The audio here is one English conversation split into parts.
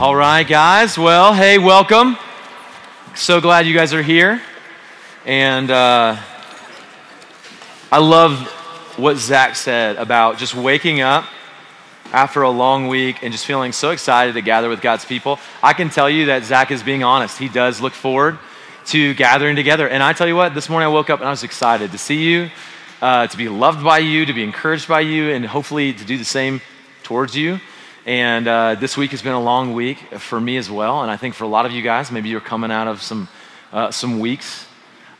All right, guys. Well, hey, welcome. So glad you guys are here. And uh, I love what Zach said about just waking up after a long week and just feeling so excited to gather with God's people. I can tell you that Zach is being honest. He does look forward to gathering together. And I tell you what, this morning I woke up and I was excited to see you, uh, to be loved by you, to be encouraged by you, and hopefully to do the same towards you. And uh, this week has been a long week for me as well. And I think for a lot of you guys, maybe you're coming out of some, uh, some weeks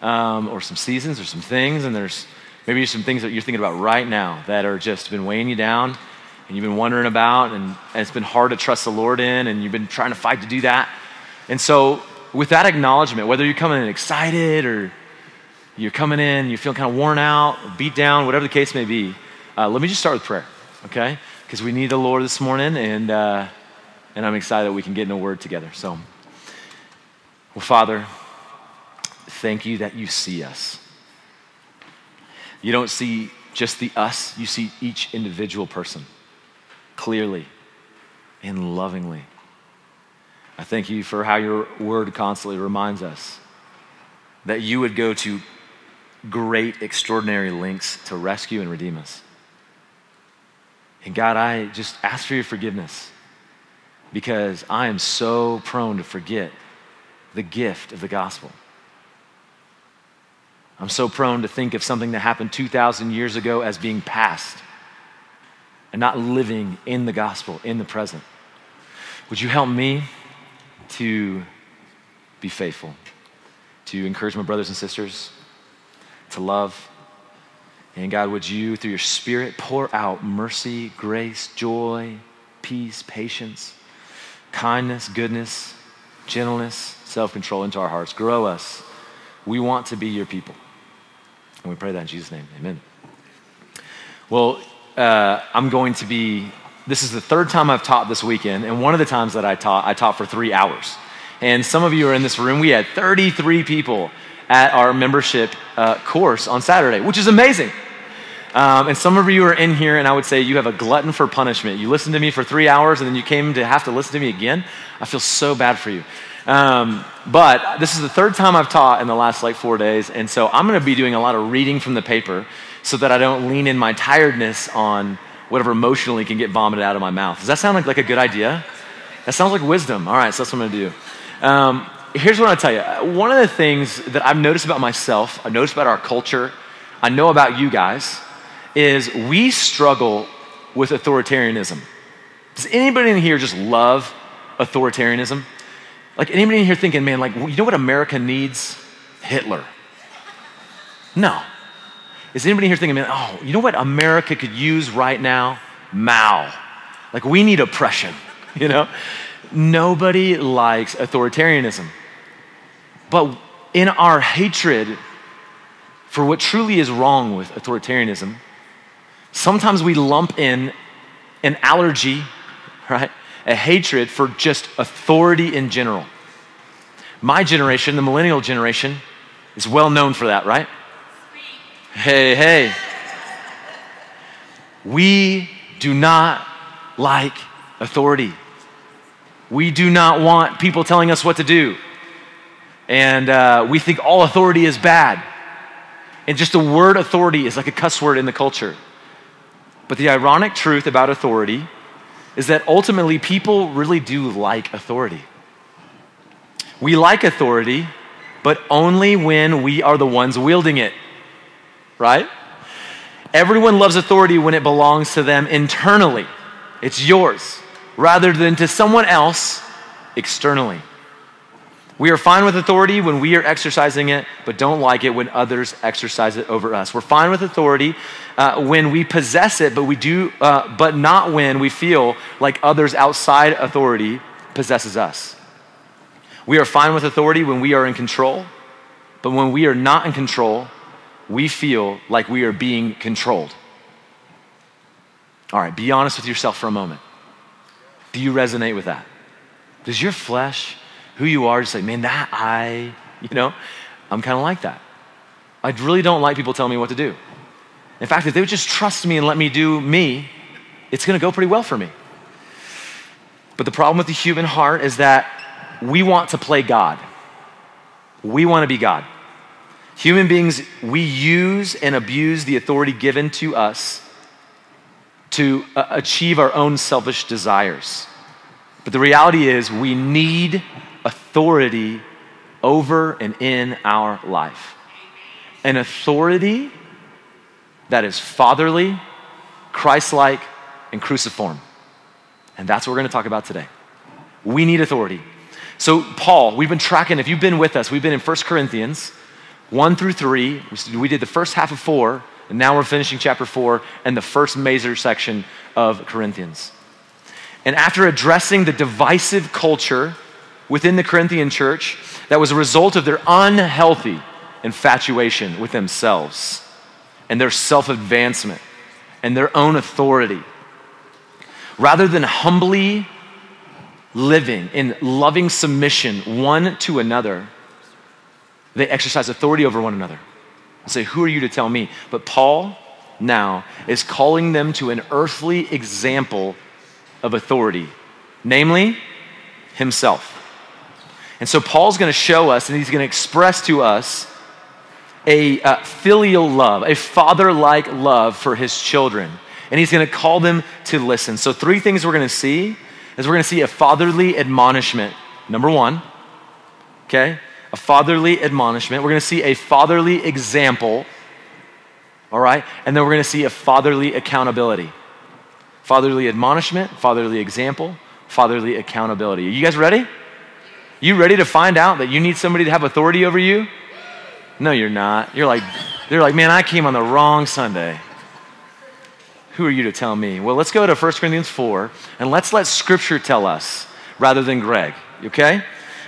um, or some seasons or some things. And there's maybe some things that you're thinking about right now that are just been weighing you down and you've been wondering about. And, and it's been hard to trust the Lord in. And you've been trying to fight to do that. And so, with that acknowledgement, whether you're coming in excited or you're coming in, you feel kind of worn out, beat down, whatever the case may be, uh, let me just start with prayer, okay? Because we need the Lord this morning, and, uh, and I'm excited that we can get in a word together. So, well, Father, thank you that you see us. You don't see just the us, you see each individual person clearly and lovingly. I thank you for how your word constantly reminds us that you would go to great, extraordinary lengths to rescue and redeem us. And God, I just ask for your forgiveness because I am so prone to forget the gift of the gospel. I'm so prone to think of something that happened 2,000 years ago as being past and not living in the gospel, in the present. Would you help me to be faithful, to encourage my brothers and sisters, to love, and God, would you, through your Spirit, pour out mercy, grace, joy, peace, patience, kindness, goodness, gentleness, self control into our hearts. Grow us. We want to be your people. And we pray that in Jesus' name. Amen. Well, uh, I'm going to be, this is the third time I've taught this weekend. And one of the times that I taught, I taught for three hours. And some of you are in this room. We had 33 people at our membership uh, course on Saturday, which is amazing. Um, and some of you are in here, and I would say you have a glutton for punishment. You listened to me for three hours, and then you came to have to listen to me again. I feel so bad for you. Um, but this is the third time I've taught in the last like four days, and so I'm going to be doing a lot of reading from the paper so that I don't lean in my tiredness on whatever emotionally can get vomited out of my mouth. Does that sound like, like a good idea? That sounds like wisdom. All right, so that's what I'm going to do. Um, here's what I'll tell you. One of the things that I've noticed about myself, I've noticed about our culture, I know about you guys, is we struggle with authoritarianism. Does anybody in here just love authoritarianism? Like anybody in here thinking, man, like, you know what America needs? Hitler. No. Is anybody here thinking, man, oh, you know what America could use right now? Mao. Like, we need oppression, you know? Nobody likes authoritarianism. But in our hatred for what truly is wrong with authoritarianism, Sometimes we lump in an allergy, right? A hatred for just authority in general. My generation, the millennial generation, is well known for that, right? Hey, hey. We do not like authority. We do not want people telling us what to do. And uh, we think all authority is bad. And just the word authority is like a cuss word in the culture. But the ironic truth about authority is that ultimately people really do like authority. We like authority, but only when we are the ones wielding it, right? Everyone loves authority when it belongs to them internally. It's yours, rather than to someone else externally. We are fine with authority when we are exercising it, but don't like it when others exercise it over us. We're fine with authority uh, when we possess it, but we do, uh, but not when we feel like others outside authority possesses us. We are fine with authority when we are in control, but when we are not in control, we feel like we are being controlled. All right, be honest with yourself for a moment. Do you resonate with that? Does your flesh who you are, just say, man, that I, you know, I'm kind of like that. I really don't like people telling me what to do. In fact, if they would just trust me and let me do me, it's going to go pretty well for me. But the problem with the human heart is that we want to play God. We want to be God. Human beings, we use and abuse the authority given to us to uh, achieve our own selfish desires. But the reality is, we need authority over and in our life. An authority that is fatherly, Christ like, and cruciform. And that's what we're going to talk about today. We need authority. So, Paul, we've been tracking, if you've been with us, we've been in 1 Corinthians 1 through 3. We did the first half of 4, and now we're finishing chapter 4 and the first major section of Corinthians. And after addressing the divisive culture within the Corinthian church that was a result of their unhealthy infatuation with themselves and their self advancement and their own authority, rather than humbly living in loving submission one to another, they exercise authority over one another and say, Who are you to tell me? But Paul now is calling them to an earthly example of authority, namely himself. And so Paul's going to show us and he's going to express to us a uh, filial love, a father like love for his children. And he's going to call them to listen. So, three things we're going to see is we're going to see a fatherly admonishment. Number one, okay? A fatherly admonishment. We're going to see a fatherly example, all right? And then we're going to see a fatherly accountability. Fatherly admonishment, fatherly example, fatherly accountability. Are you guys ready? You ready to find out that you need somebody to have authority over you? No, you're not. You're like, they're like, man, I came on the wrong Sunday. Who are you to tell me? Well, let's go to 1 Corinthians 4 and let's let Scripture tell us rather than Greg, okay?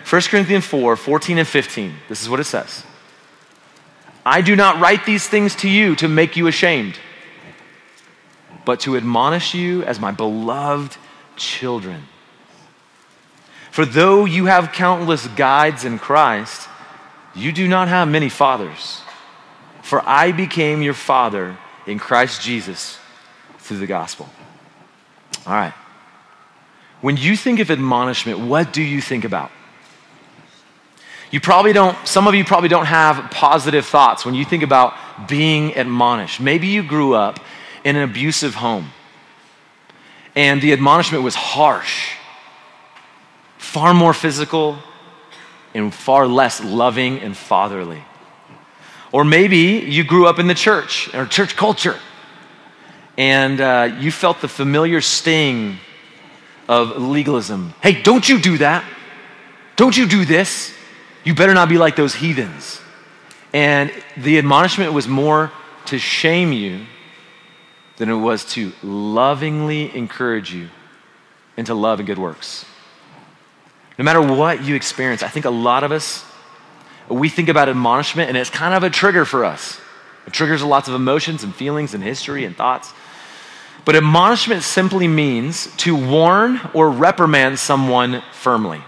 1 Corinthians 4 14 and 15. This is what it says I do not write these things to you to make you ashamed, but to admonish you as my beloved children. For though you have countless guides in Christ, you do not have many fathers. For I became your father in Christ Jesus through the gospel. All right. When you think of admonishment, what do you think about? You probably don't, some of you probably don't have positive thoughts when you think about being admonished. Maybe you grew up in an abusive home and the admonishment was harsh, far more physical, and far less loving and fatherly. Or maybe you grew up in the church or church culture and uh, you felt the familiar sting of legalism. Hey, don't you do that. Don't you do this. You better not be like those heathens. And the admonishment was more to shame you than it was to lovingly encourage you into love and good works. No matter what you experience, I think a lot of us, we think about admonishment and it's kind of a trigger for us. It triggers lots of emotions and feelings and history and thoughts. But admonishment simply means to warn or reprimand someone firmly.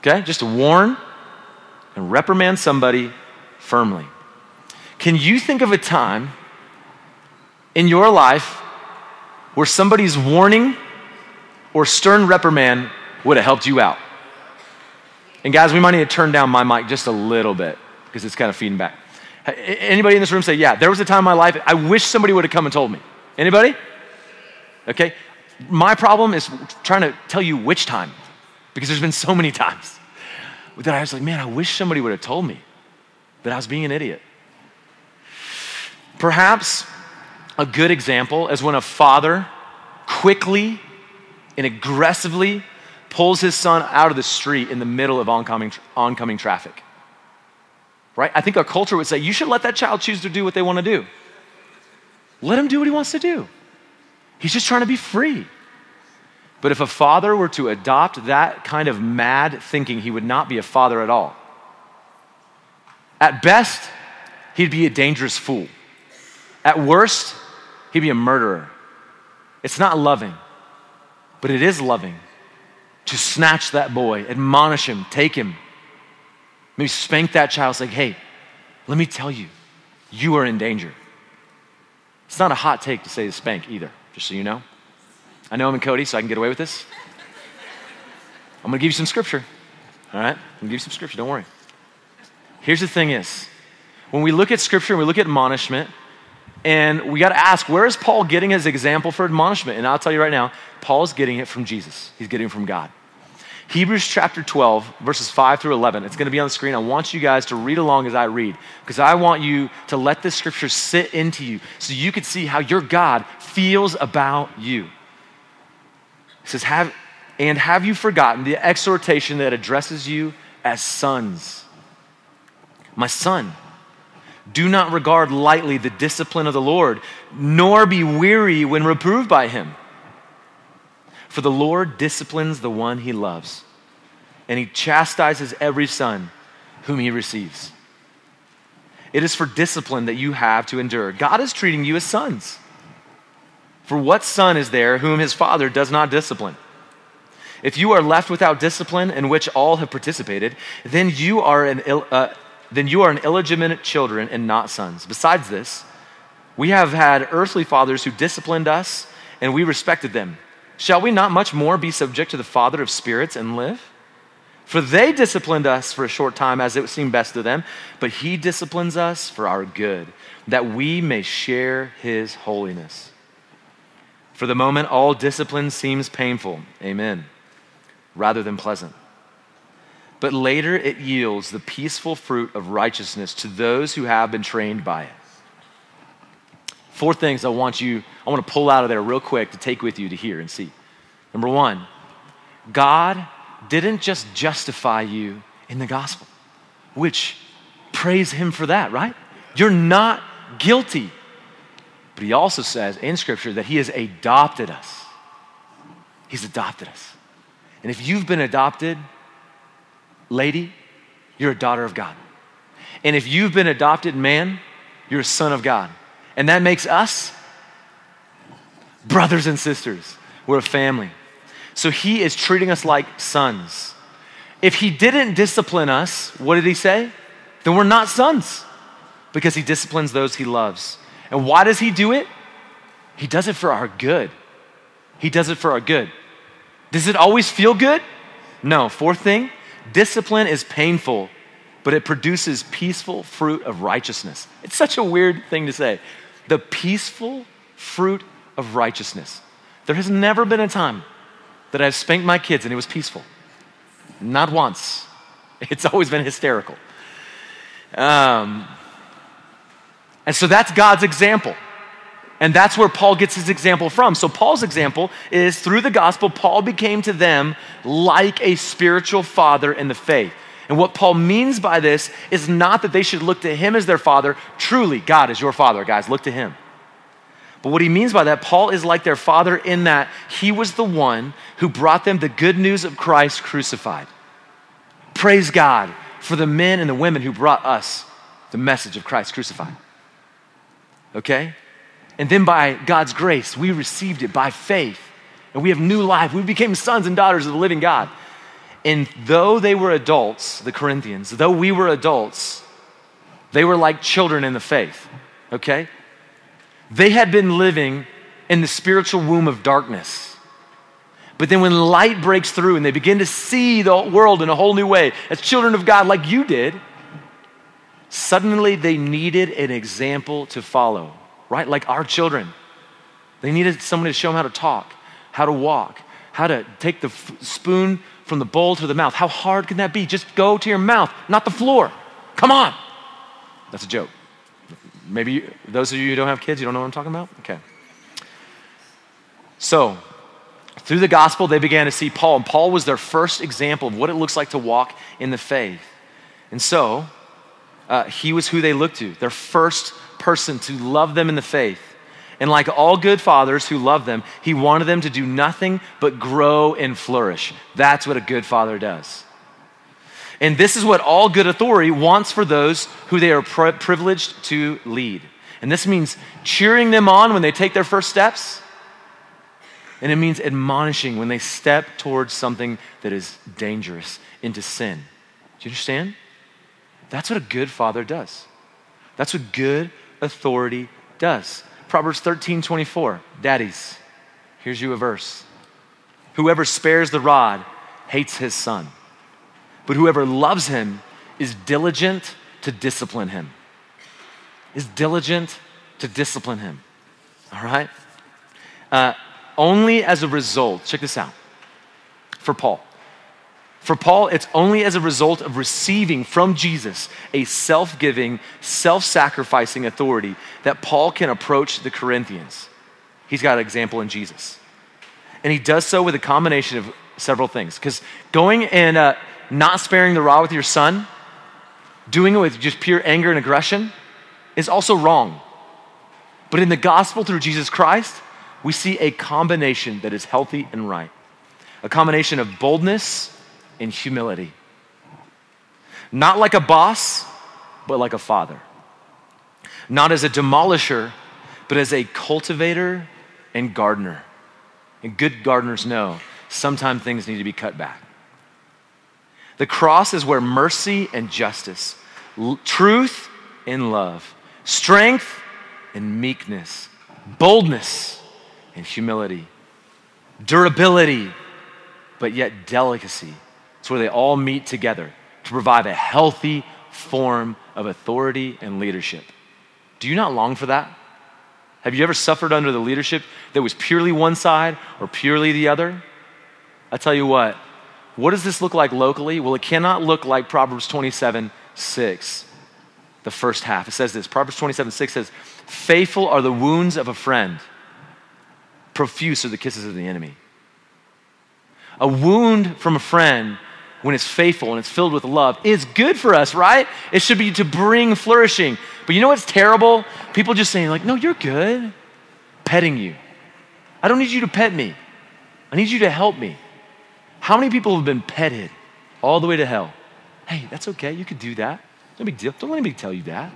Okay? Just to warn and reprimand somebody firmly. Can you think of a time in your life where somebody's warning or stern reprimand would have helped you out? And guys, we might need to turn down my mic just a little bit because it's kind of feeding back. Anybody in this room say, "Yeah, there was a time in my life I wish somebody would have come and told me." Anybody? Okay? My problem is trying to tell you which time, because there's been so many times that I was like, man, I wish somebody would have told me that I was being an idiot. Perhaps a good example is when a father quickly and aggressively pulls his son out of the street in the middle of oncoming, oncoming traffic. Right? I think our culture would say you should let that child choose to do what they want to do. Let him do what he wants to do. He's just trying to be free. But if a father were to adopt that kind of mad thinking, he would not be a father at all. At best, he'd be a dangerous fool. At worst, he'd be a murderer. It's not loving, but it is loving to snatch that boy, admonish him, take him, maybe spank that child, say, hey, let me tell you, you are in danger. It's not a hot take to say to spank either just so you know. I know I'm in Cody, so I can get away with this. I'm to give you some scripture. All right? I'm to give you some scripture. Don't worry. Here's the thing is, when we look at scripture and we look at admonishment, and we got to ask, where is Paul getting his example for admonishment? And I'll tell you right now, Paul's getting it from Jesus. He's getting it from God. Hebrews chapter 12, verses 5 through 11. It's going to be on the screen. I want you guys to read along as I read because I want you to let this scripture sit into you so you can see how your God feels about you. It says, have, And have you forgotten the exhortation that addresses you as sons? My son, do not regard lightly the discipline of the Lord, nor be weary when reproved by him. For the Lord disciplines the one he loves, and he chastises every son whom he receives. It is for discipline that you have to endure. God is treating you as sons. For what son is there whom his father does not discipline? If you are left without discipline in which all have participated, then you are an, uh, then you are an illegitimate children and not sons. Besides this, we have had earthly fathers who disciplined us, and we respected them. Shall we not much more be subject to the Father of spirits and live? For they disciplined us for a short time as it seemed best to them, but he disciplines us for our good, that we may share his holiness. For the moment, all discipline seems painful, amen, rather than pleasant. But later it yields the peaceful fruit of righteousness to those who have been trained by it. Four things I want you, I want to pull out of there real quick to take with you to hear and see. Number one, God didn't just justify you in the gospel, which praise Him for that, right? You're not guilty. But He also says in Scripture that He has adopted us. He's adopted us. And if you've been adopted, lady, you're a daughter of God. And if you've been adopted, man, you're a son of God. And that makes us brothers and sisters. We're a family. So he is treating us like sons. If he didn't discipline us, what did he say? Then we're not sons because he disciplines those he loves. And why does he do it? He does it for our good. He does it for our good. Does it always feel good? No. Fourth thing discipline is painful, but it produces peaceful fruit of righteousness. It's such a weird thing to say the peaceful fruit of righteousness. There has never been a time that I've spanked my kids and it was peaceful. Not once. It's always been hysterical. Um, and so that's God's example. And that's where Paul gets his example from. So, Paul's example is through the gospel, Paul became to them like a spiritual father in the faith. And what Paul means by this is not that they should look to him as their father. Truly, God is your father, guys. Look to him. But what he means by that, Paul is like their father in that he was the one who brought them the good news of Christ crucified. Praise God for the men and the women who brought us the message of Christ crucified. Okay? And then by God's grace, we received it by faith. And we have new life. We became sons and daughters of the living God. And though they were adults, the Corinthians, though we were adults, they were like children in the faith, okay? They had been living in the spiritual womb of darkness. But then when light breaks through and they begin to see the world in a whole new way, as children of God, like you did, suddenly they needed an example to follow, right? Like our children. They needed someone to show them how to talk, how to walk, how to take the f- spoon from the bowl to the mouth. How hard can that be? Just go to your mouth, not the floor. Come on. That's a joke. Maybe you, those of you who don't have kids, you don't know what I'm talking about? Okay. So, through the gospel, they began to see Paul, and Paul was their first example of what it looks like to walk in the faith. And so, uh, he was who they looked to, their first person to love them in the faith. And like all good fathers who love them, he wanted them to do nothing but grow and flourish. That's what a good father does. And this is what all good authority wants for those who they are pri- privileged to lead. And this means cheering them on when they take their first steps. And it means admonishing when they step towards something that is dangerous into sin. Do you understand? That's what a good father does. That's what good authority does. Proverbs 13 24. Daddies, here's you a verse. Whoever spares the rod hates his son. But whoever loves him is diligent to discipline him. Is diligent to discipline him. All right? Uh, only as a result, check this out, for Paul. For Paul, it's only as a result of receiving from Jesus a self giving, self sacrificing authority that Paul can approach the Corinthians. He's got an example in Jesus. And he does so with a combination of several things. Because going and uh, not sparing the rod with your son, doing it with just pure anger and aggression, is also wrong. But in the gospel through Jesus Christ, we see a combination that is healthy and right a combination of boldness and humility. Not like a boss, but like a father. Not as a demolisher, but as a cultivator and gardener. And good gardeners know sometimes things need to be cut back. The cross is where mercy and justice, l- truth and love, strength and meekness, boldness and humility, durability, but yet delicacy. It's where they all meet together to provide a healthy form of authority and leadership. Do you not long for that? Have you ever suffered under the leadership that was purely one side or purely the other? I tell you what, what does this look like locally? Well, it cannot look like Proverbs 27 6, the first half. It says this Proverbs 27 6 says, Faithful are the wounds of a friend, profuse are the kisses of the enemy. A wound from a friend, when it's faithful and it's filled with love, is good for us, right? It should be to bring flourishing. But you know what's terrible? People just saying, like, no, you're good. Petting you. I don't need you to pet me. I need you to help me. How many people have been petted all the way to hell? Hey, that's okay. You could do that. No big deal. Don't let anybody tell you that.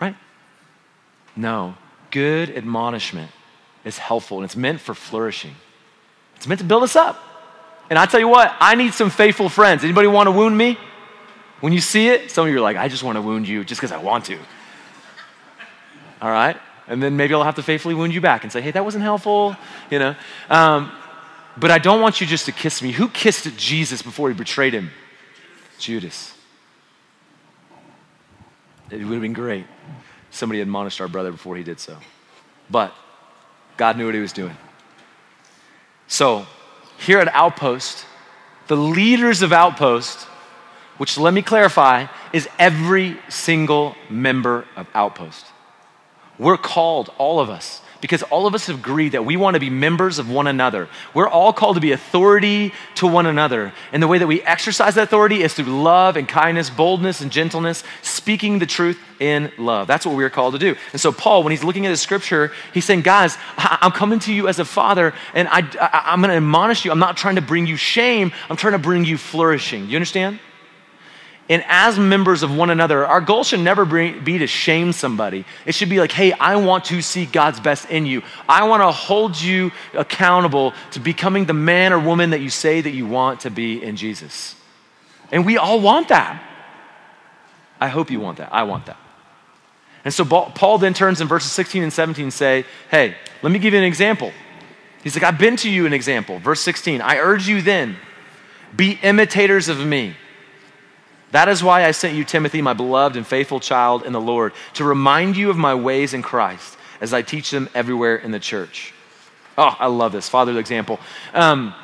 Right? No. Good admonishment is helpful and it's meant for flourishing. It's meant to build us up. And I tell you what, I need some faithful friends. Anybody want to wound me? When you see it, some of you are like, I just want to wound you just because I want to. All right? And then maybe I'll have to faithfully wound you back and say, hey, that wasn't helpful, you know? Um, but I don't want you just to kiss me. Who kissed Jesus before he betrayed him? Judas. It would have been great. Somebody admonished our brother before he did so. But God knew what he was doing. So, here at Outpost, the leaders of Outpost, which let me clarify, is every single member of Outpost. We're called, all of us, because all of us agree that we want to be members of one another. We're all called to be authority to one another. And the way that we exercise that authority is through love and kindness, boldness and gentleness, speaking the truth in love. That's what we're called to do. And so, Paul, when he's looking at the scripture, he's saying, Guys, I'm coming to you as a father, and I, I, am going to admonish you. I'm not trying to bring you shame, I'm trying to bring you flourishing. Do you understand? And as members of one another, our goal should never be to shame somebody. It should be like, hey, I want to see God's best in you. I want to hold you accountable to becoming the man or woman that you say that you want to be in Jesus. And we all want that. I hope you want that. I want that. And so Paul then turns in verses 16 and 17 and say, hey, let me give you an example. He's like, I've been to you an example. Verse 16, I urge you then, be imitators of me that is why I sent you, Timothy, my beloved and faithful child in the Lord, to remind you of my ways in Christ as I teach them everywhere in the church. Oh, I love this. Father's example. Um,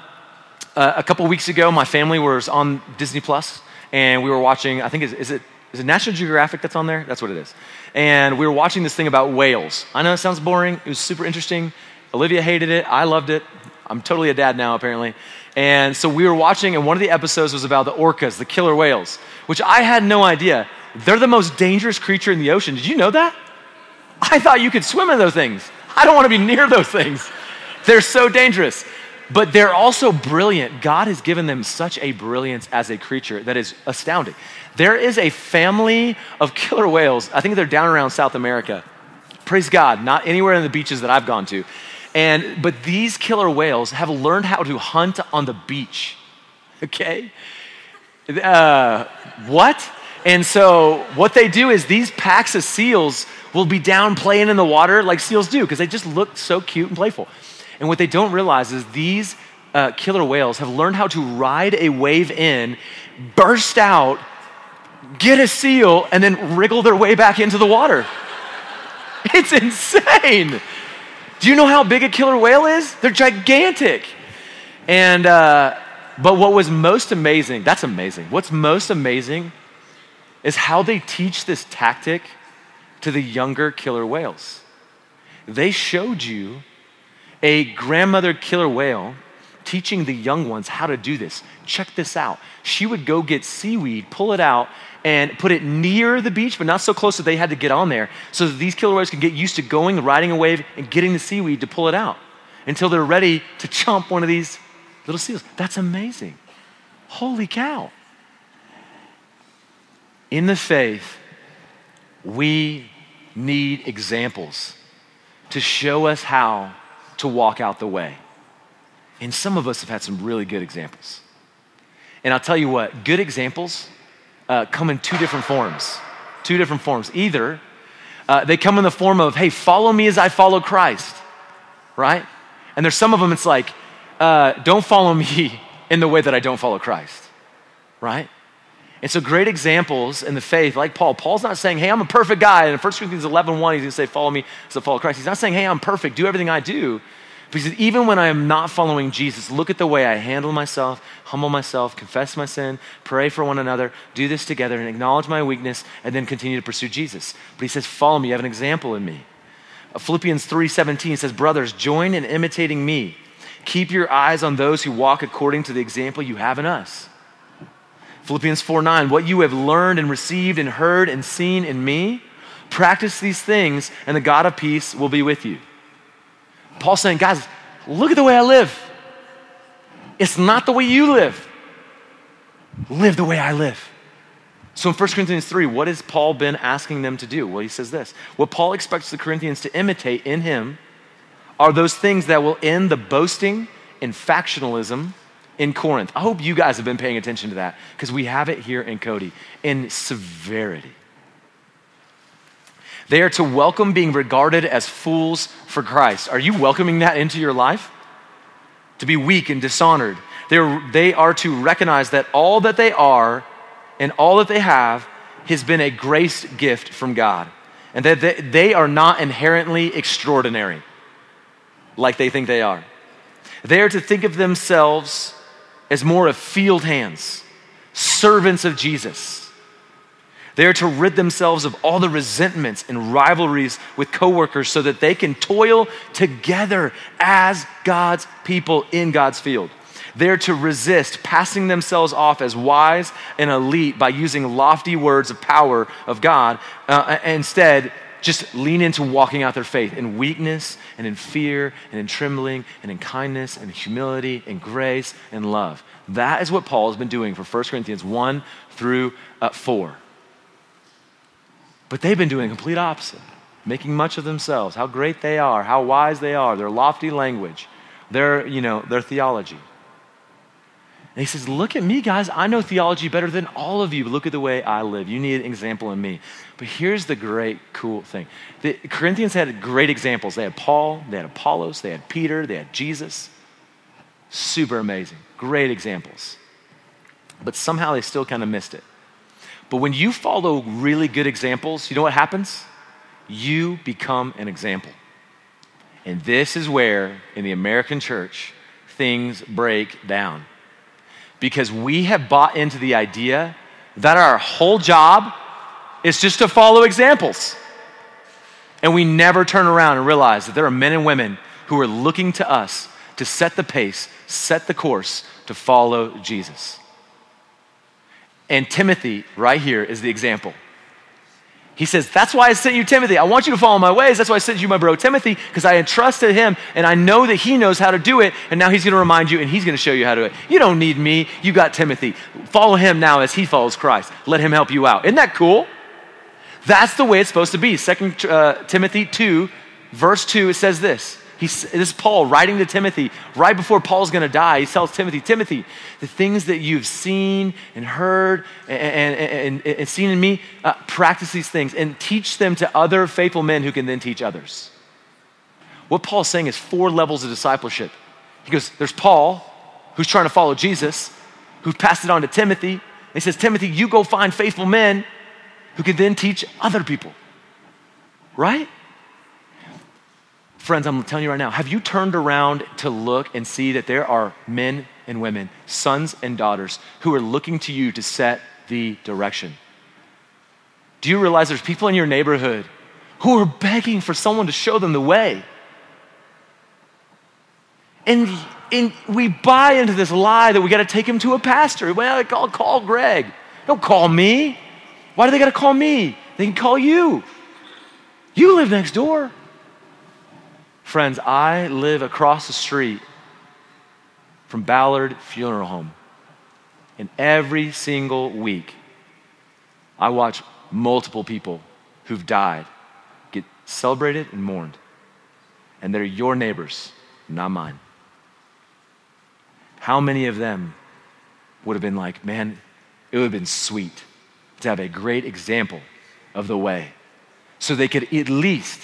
uh, a couple weeks ago, my family was on Disney Plus, and we were watching, I think, is, is, it, is it National Geographic that's on there? That's what it is. And we were watching this thing about whales. I know it sounds boring. It was super interesting. Olivia hated it. I loved it. I'm totally a dad now, apparently. And so we were watching, and one of the episodes was about the orcas, the killer whales, which I had no idea. They're the most dangerous creature in the ocean. Did you know that? I thought you could swim in those things. I don't want to be near those things. They're so dangerous. But they're also brilliant. God has given them such a brilliance as a creature that is astounding. There is a family of killer whales. I think they're down around South America. Praise God, not anywhere in the beaches that I've gone to. And, but these killer whales have learned how to hunt on the beach. Okay? Uh, what? And so what they do is these packs of seals will be down playing in the water like seals do because they just look so cute and playful. And what they don't realize is these uh, killer whales have learned how to ride a wave in, burst out, get a seal, and then wriggle their way back into the water. It's insane. Do you know how big a killer whale is? They're gigantic. And, uh, but what was most amazing, that's amazing. What's most amazing is how they teach this tactic to the younger killer whales. They showed you a grandmother killer whale teaching the young ones how to do this. Check this out. She would go get seaweed, pull it out, and put it near the beach, but not so close that they had to get on there, so that these killer whales can get used to going, riding a wave, and getting the seaweed to pull it out until they're ready to chomp one of these little seals. That's amazing. Holy cow. In the faith, we need examples to show us how to walk out the way. And some of us have had some really good examples. And I'll tell you what, good examples uh, come in two different forms. Two different forms. Either uh, they come in the form of, hey, follow me as I follow Christ, right? And there's some of them, it's like, uh, don't follow me in the way that I don't follow Christ, right? And so, great examples in the faith, like Paul. Paul's not saying, hey, I'm a perfect guy. And in 1 Corinthians 11 1, he's going to say, follow me as I follow Christ. He's not saying, hey, I'm perfect, do everything I do. Said, even when I am not following Jesus, look at the way I handle myself, humble myself, confess my sin, pray for one another, do this together, and acknowledge my weakness, and then continue to pursue Jesus. But he says, follow me, you have an example in me. Uh, Philippians 3:17 says, Brothers, join in imitating me. Keep your eyes on those who walk according to the example you have in us. Philippians 4 9, what you have learned and received and heard and seen in me, practice these things, and the God of peace will be with you. Paul's saying, guys, look at the way I live. It's not the way you live. Live the way I live. So in 1 Corinthians 3, what has Paul been asking them to do? Well, he says this What Paul expects the Corinthians to imitate in him are those things that will end the boasting and factionalism in Corinth. I hope you guys have been paying attention to that because we have it here in Cody in severity. They are to welcome being regarded as fools for Christ. Are you welcoming that into your life? To be weak and dishonored. They're, they are to recognize that all that they are and all that they have has been a grace gift from God. And that they, they are not inherently extraordinary like they think they are. They are to think of themselves as more of field hands, servants of Jesus. They are to rid themselves of all the resentments and rivalries with coworkers so that they can toil together as God's people in God's field. They're to resist passing themselves off as wise and elite by using lofty words of power of God. Uh, instead, just lean into walking out their faith in weakness and in fear and in trembling and in kindness and humility and grace and love. That is what Paul has been doing for 1 Corinthians 1 through uh, 4. But they've been doing the complete opposite, making much of themselves, how great they are, how wise they are, their lofty language, their, you know, their theology. And he says, Look at me, guys. I know theology better than all of you. Look at the way I live. You need an example in me. But here's the great, cool thing the Corinthians had great examples. They had Paul, they had Apollos, they had Peter, they had Jesus. Super amazing. Great examples. But somehow they still kind of missed it. But when you follow really good examples, you know what happens? You become an example. And this is where, in the American church, things break down because we have bought into the idea that our whole job is just to follow examples. And we never turn around and realize that there are men and women who are looking to us to set the pace, set the course to follow Jesus. And Timothy, right here, is the example. He says, That's why I sent you Timothy. I want you to follow my ways. That's why I sent you my bro Timothy, because I entrusted him and I know that he knows how to do it. And now he's going to remind you and he's going to show you how to do it. You don't need me. You got Timothy. Follow him now as he follows Christ. Let him help you out. Isn't that cool? That's the way it's supposed to be. Second uh, Timothy 2, verse 2, it says this He's, this is Paul writing to Timothy right before Paul's going to die. He tells Timothy, Timothy, the things that you've seen and heard and, and, and, and seen in me, uh, practice these things and teach them to other faithful men who can then teach others. What Paul's saying is four levels of discipleship. He goes, there's Paul, who's trying to follow Jesus, who passed it on to Timothy. He says, Timothy, you go find faithful men who can then teach other people. Right? Friends, I'm telling you right now, have you turned around to look and see that there are men and women, sons and daughters, who are looking to you to set the direction? Do you realize there's people in your neighborhood who are begging for someone to show them the way? And, and we buy into this lie that we got to take him to a pastor. Well, call, call Greg. Don't call me. Why do they got to call me? They can call you. You live next door. Friends, I live across the street from Ballard Funeral Home. And every single week, I watch multiple people who've died get celebrated and mourned. And they're your neighbors, not mine. How many of them would have been like, man, it would have been sweet to have a great example of the way so they could at least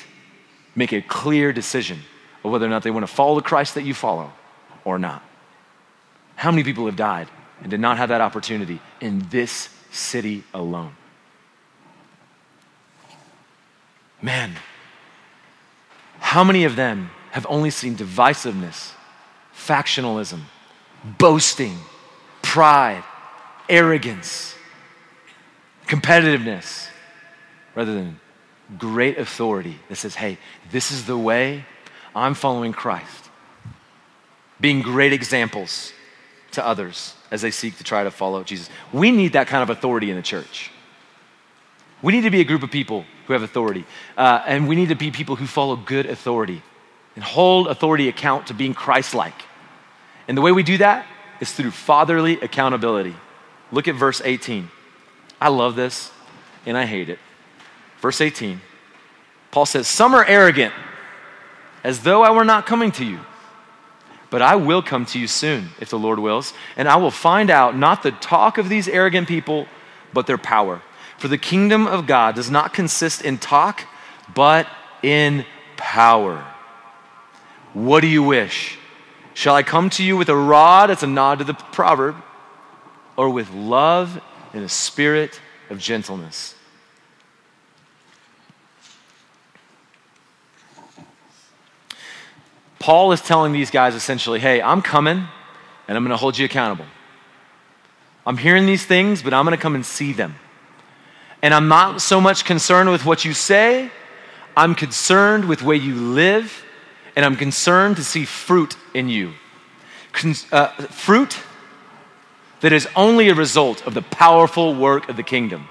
make a clear decision of whether or not they want to follow the Christ that you follow or not. How many people have died and did not have that opportunity in this city alone? Man, how many of them have only seen divisiveness, factionalism, boasting, pride, arrogance, competitiveness, rather than great authority that says, hey, this is the way I'm following Christ. Being great examples to others as they seek to try to follow Jesus. We need that kind of authority in the church. We need to be a group of people who have authority. Uh, and we need to be people who follow good authority and hold authority account to being Christ like. And the way we do that is through fatherly accountability. Look at verse 18. I love this and I hate it. Verse 18, Paul says, Some are arrogant, as though I were not coming to you. But I will come to you soon, if the Lord wills, and I will find out not the talk of these arrogant people, but their power. For the kingdom of God does not consist in talk, but in power. What do you wish? Shall I come to you with a rod? It's a nod to the proverb. Or with love and a spirit of gentleness? Paul is telling these guys essentially, hey, I'm coming and I'm going to hold you accountable. I'm hearing these things, but I'm going to come and see them. And I'm not so much concerned with what you say, I'm concerned with where you live, and I'm concerned to see fruit in you. Con- uh, fruit that is only a result of the powerful work of the kingdom,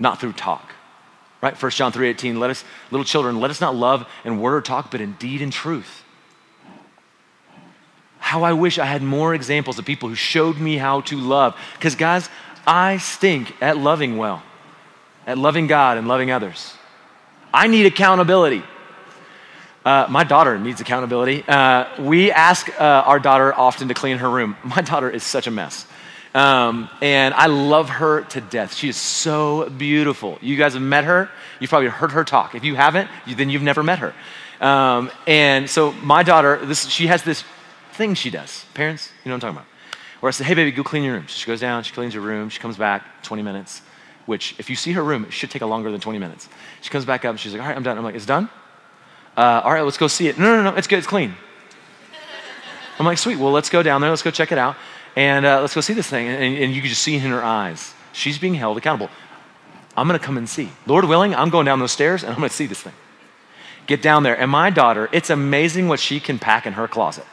not through talk. Right? 1 John 3:18, let us, little children, let us not love in word or talk, but in deed and truth. How I wish I had more examples of people who showed me how to love. Because, guys, I stink at loving well, at loving God and loving others. I need accountability. Uh, my daughter needs accountability. Uh, we ask uh, our daughter often to clean her room. My daughter is such a mess. Um, and I love her to death. She is so beautiful. You guys have met her. You've probably heard her talk. If you haven't, you, then you've never met her. Um, and so my daughter, this, she has this thing she does. Parents, you know what I'm talking about. Where I say, hey, baby, go clean your room. She goes down, she cleans her room, she comes back 20 minutes, which if you see her room, it should take longer than 20 minutes. She comes back up and she's like, all right, I'm done. I'm like, it's done? Uh, all right, let's go see it. No, no, no, it's good, it's clean. I'm like, sweet, well, let's go down there, let's go check it out and uh, let's go see this thing. And, and you can just see in her eyes, she's being held accountable. I'm going to come and see. Lord willing, I'm going down those stairs and I'm going to see this thing. Get down there. And my daughter, it's amazing what she can pack in her closet.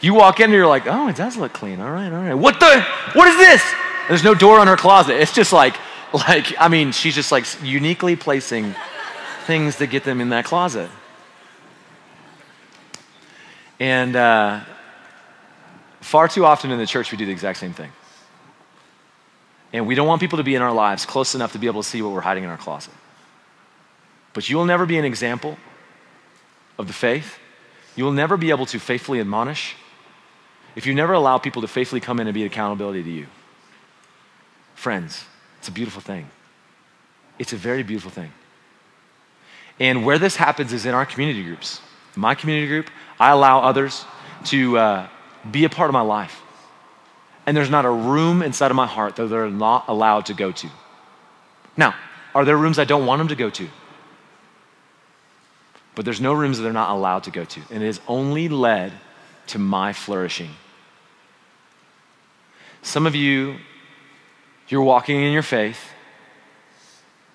You walk in and you're like, oh, it does look clean. All right, all right. What the? What is this? There's no door on her closet. It's just like, like, I mean, she's just like uniquely placing things to get them in that closet. And uh, Far too often in the church, we do the exact same thing. And we don't want people to be in our lives close enough to be able to see what we're hiding in our closet. But you will never be an example of the faith. You will never be able to faithfully admonish if you never allow people to faithfully come in and be accountability to you. Friends, it's a beautiful thing. It's a very beautiful thing. And where this happens is in our community groups. My community group, I allow others to uh, be a part of my life. And there's not a room inside of my heart that they're not allowed to go to. Now, are there rooms I don't want them to go to? But there's no rooms that they're not allowed to go to. And it has only led to my flourishing. Some of you, you're walking in your faith.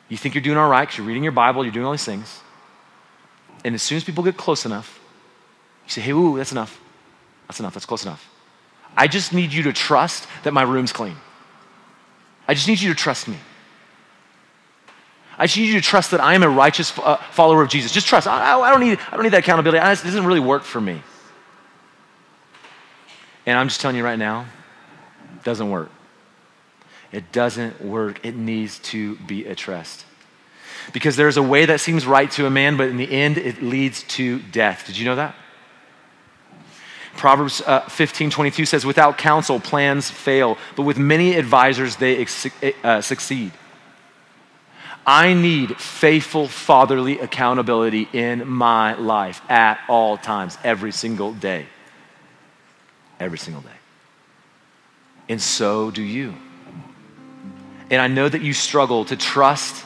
You think you're doing all right because you're reading your Bible, you're doing all these things. And as soon as people get close enough, you say, hey, ooh, that's enough. That's enough. That's close enough. I just need you to trust that my room's clean. I just need you to trust me. I just need you to trust that I am a righteous uh, follower of Jesus. Just trust. I, I, don't need, I don't need that accountability. I, this doesn't really work for me. And I'm just telling you right now, it doesn't work. It doesn't work. It needs to be addressed. Because there's a way that seems right to a man, but in the end, it leads to death. Did you know that? Proverbs uh, 15 22 says, Without counsel, plans fail, but with many advisors, they ex- uh, succeed. I need faithful fatherly accountability in my life at all times, every single day. Every single day. And so do you. And I know that you struggle to trust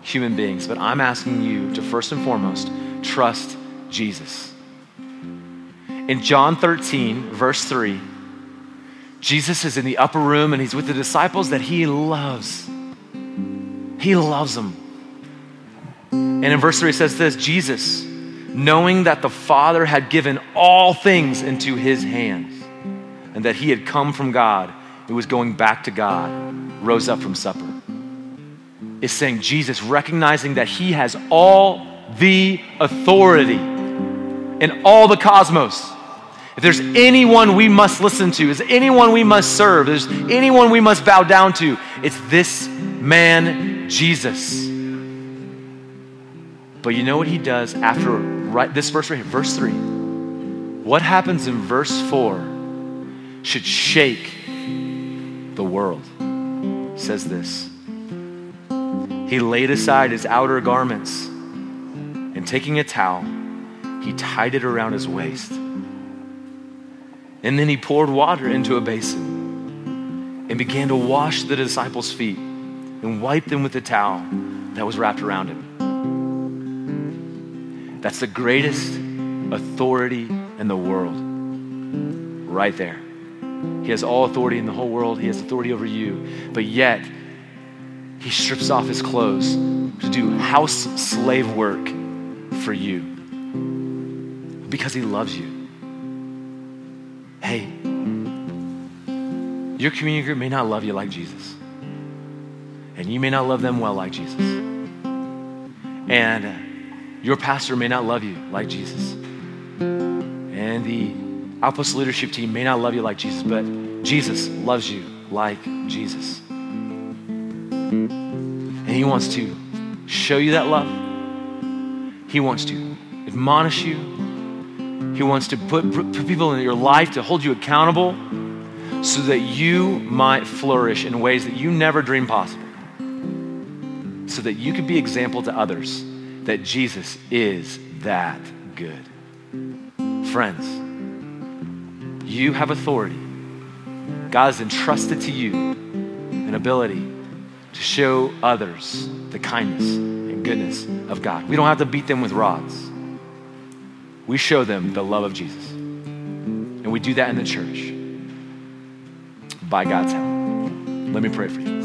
human beings, but I'm asking you to first and foremost trust Jesus. In John 13, verse 3, Jesus is in the upper room and he's with the disciples that he loves. He loves them. And in verse 3, it says this Jesus, knowing that the Father had given all things into his hands and that he had come from God, it was going back to God, rose up from supper. Is saying Jesus, recognizing that he has all the authority in all the cosmos if there's anyone we must listen to, is anyone we must serve, there's anyone we must bow down to, it's this man, Jesus. But you know what he does after right, this verse right here, verse 3? What happens in verse 4 should shake the world. It says this He laid aside his outer garments, and taking a towel, he tied it around his waist. And then he poured water into a basin and began to wash the disciples' feet and wipe them with the towel that was wrapped around him. That's the greatest authority in the world, right there. He has all authority in the whole world, he has authority over you, but yet he strips off his clothes to do house slave work for you because he loves you hey, your community group may not love you like Jesus. And you may not love them well like Jesus. And your pastor may not love you like Jesus. And the Outpost leadership team may not love you like Jesus, but Jesus loves you like Jesus. And he wants to show you that love. He wants to admonish you he wants to put, put people in your life to hold you accountable so that you might flourish in ways that you never dreamed possible. So that you could be example to others that Jesus is that good. Friends, you have authority. God has entrusted to you an ability to show others the kindness and goodness of God. We don't have to beat them with rods we show them the love of Jesus. And we do that in the church by God's help. Let me pray for you.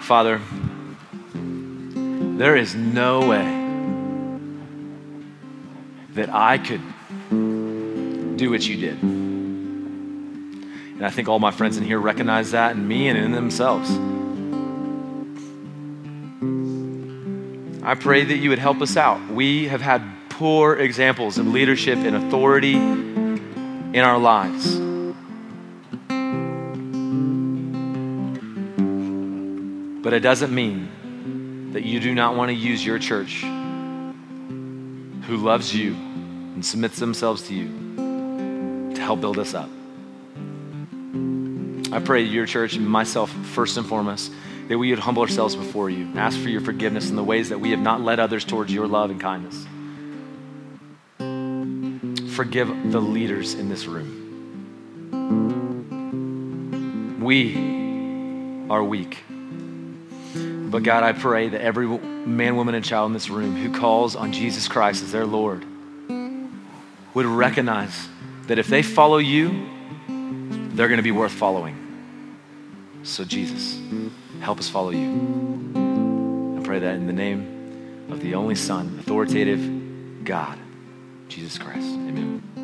Father, there is no way that I could do what you did. And I think all my friends in here recognize that in me and in themselves. I pray that you would help us out. We have had poor examples of leadership and authority in our lives. But it doesn't mean that you do not want to use your church who loves you and submits themselves to you to help build us up. I pray your church myself, first and foremost, that we would humble ourselves before you, and ask for your forgiveness in the ways that we have not led others towards your love and kindness. Forgive the leaders in this room. We are weak. But God, I pray that every man, woman, and child in this room who calls on Jesus Christ as their Lord would recognize that if they follow you, they're going to be worth following. So, Jesus, help us follow you. I pray that in the name of the only Son, authoritative God, Jesus Christ. Amen.